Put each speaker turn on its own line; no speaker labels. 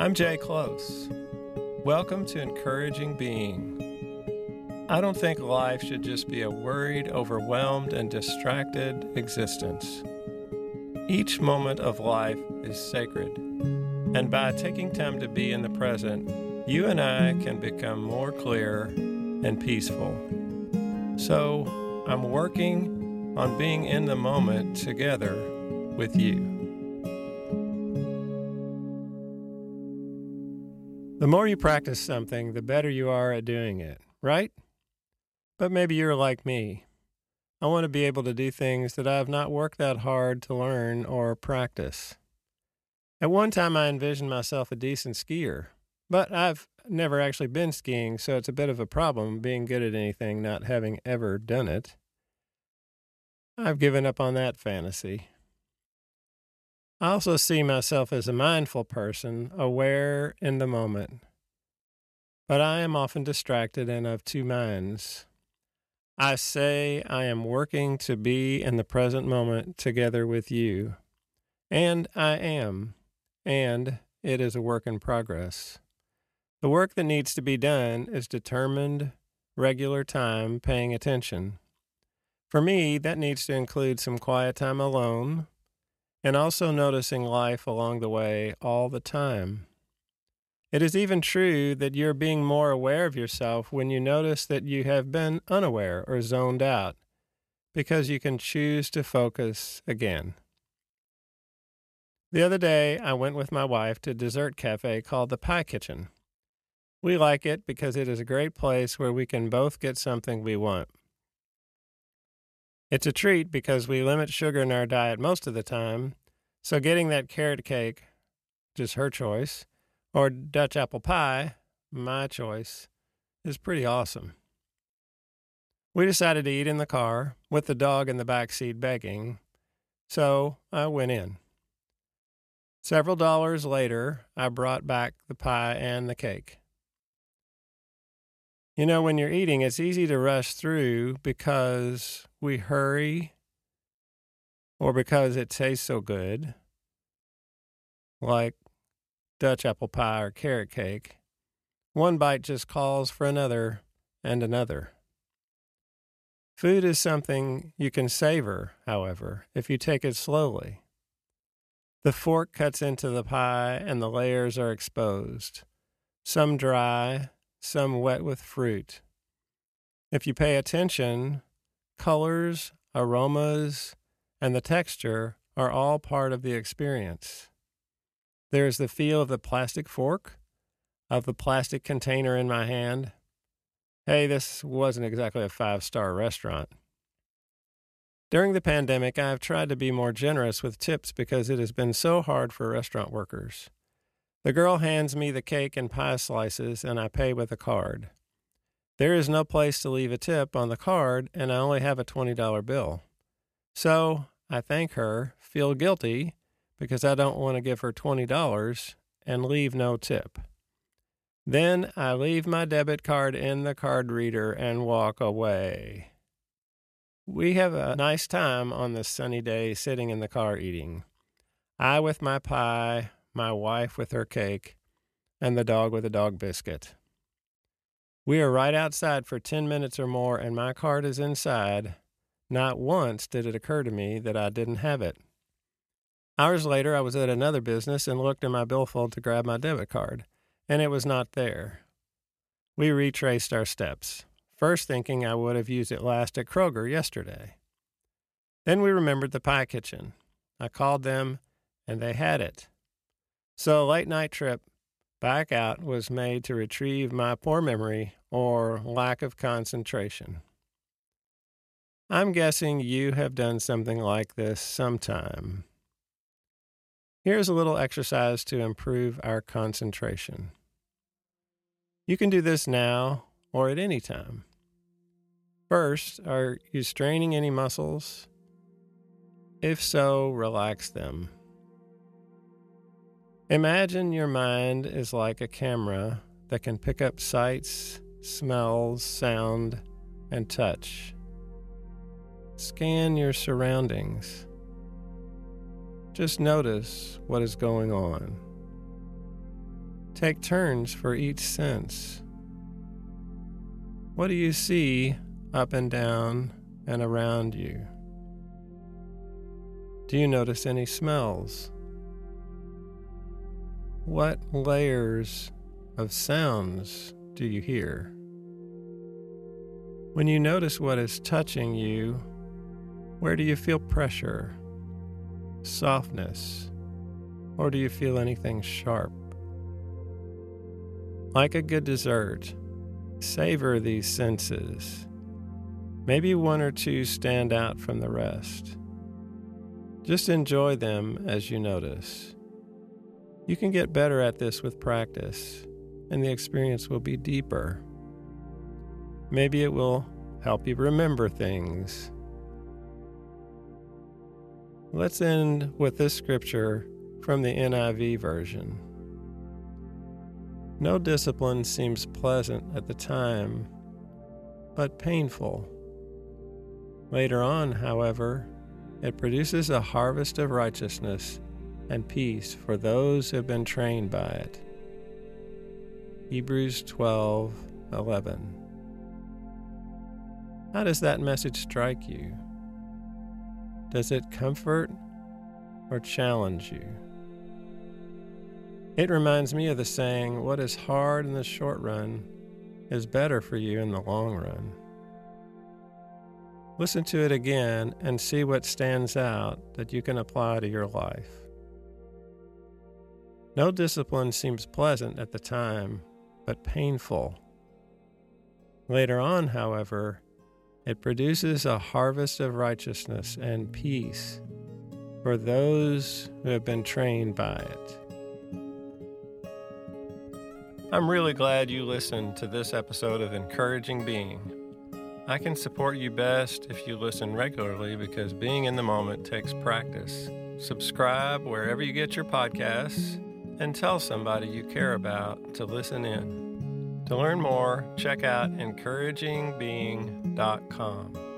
I'm Jay Close. Welcome to Encouraging Being. I don't think life should just be a worried, overwhelmed, and distracted existence. Each moment of life is sacred, and by taking time to be in the present, you and I can become more clear and peaceful. So, I'm working on being in the moment together with you. The more you practice something, the better you are at doing it, right? But maybe you're like me. I want to be able to do things that I have not worked that hard to learn or practice. At one time, I envisioned myself a decent skier, but I've never actually been skiing, so it's a bit of a problem being good at anything, not having ever done it. I've given up on that fantasy. I also see myself as a mindful person, aware in the moment. But I am often distracted and of two minds. I say I am working to be in the present moment together with you. And I am. And it is a work in progress. The work that needs to be done is determined, regular time paying attention. For me, that needs to include some quiet time alone and also noticing life along the way all the time. It is even true that you're being more aware of yourself when you notice that you have been unaware or zoned out, because you can choose to focus again. The other day, I went with my wife to a dessert cafe called the Pie Kitchen. We like it because it is a great place where we can both get something we want. It's a treat because we limit sugar in our diet most of the time, so getting that carrot cake, just her choice, or Dutch apple pie, my choice, is pretty awesome. We decided to eat in the car with the dog in the back seat begging, so I went in. Several dollars later, I brought back the pie and the cake. You know, when you're eating, it's easy to rush through because we hurry or because it tastes so good, like Dutch apple pie or carrot cake, one bite just calls for another and another. Food is something you can savor, however, if you take it slowly. The fork cuts into the pie and the layers are exposed, some dry, some wet with fruit. If you pay attention, colors, aromas, and the texture are all part of the experience. There is the feel of the plastic fork, of the plastic container in my hand. Hey, this wasn't exactly a five star restaurant. During the pandemic, I have tried to be more generous with tips because it has been so hard for restaurant workers. The girl hands me the cake and pie slices, and I pay with a card. There is no place to leave a tip on the card, and I only have a $20 bill. So I thank her, feel guilty, because I don't want to give her $20 and leave no tip. Then I leave my debit card in the card reader and walk away. We have a nice time on this sunny day sitting in the car eating. I with my pie, my wife with her cake, and the dog with a dog biscuit. We are right outside for 10 minutes or more, and my card is inside. Not once did it occur to me that I didn't have it. Hours later, I was at another business and looked in my billfold to grab my debit card, and it was not there. We retraced our steps, first thinking I would have used it last at Kroger yesterday. Then we remembered the pie kitchen. I called them, and they had it. So a late night trip back out was made to retrieve my poor memory or lack of concentration. I'm guessing you have done something like this sometime. Here's a little exercise to improve our concentration. You can do this now or at any time. First, are you straining any muscles? If so, relax them. Imagine your mind is like a camera that can pick up sights, smells, sound, and touch. Scan your surroundings. Just notice what is going on. Take turns for each sense. What do you see up and down and around you? Do you notice any smells? What layers of sounds do you hear? When you notice what is touching you, where do you feel pressure, softness, or do you feel anything sharp? Like a good dessert, savor these senses. Maybe one or two stand out from the rest. Just enjoy them as you notice. You can get better at this with practice, and the experience will be deeper. Maybe it will help you remember things. Let's end with this scripture from the NIV version. No discipline seems pleasant at the time, but painful. Later on, however, it produces a harvest of righteousness and peace for those who have been trained by it. Hebrews 12 11. How does that message strike you? Does it comfort or challenge you? It reminds me of the saying, What is hard in the short run is better for you in the long run. Listen to it again and see what stands out that you can apply to your life. No discipline seems pleasant at the time, but painful. Later on, however, it produces a harvest of righteousness and peace for those who have been trained by it. I'm really glad you listened to this episode of Encouraging Being. I can support you best if you listen regularly because being in the moment takes practice. Subscribe wherever you get your podcasts and tell somebody you care about to listen in. To learn more, check out encouragingbeing.com.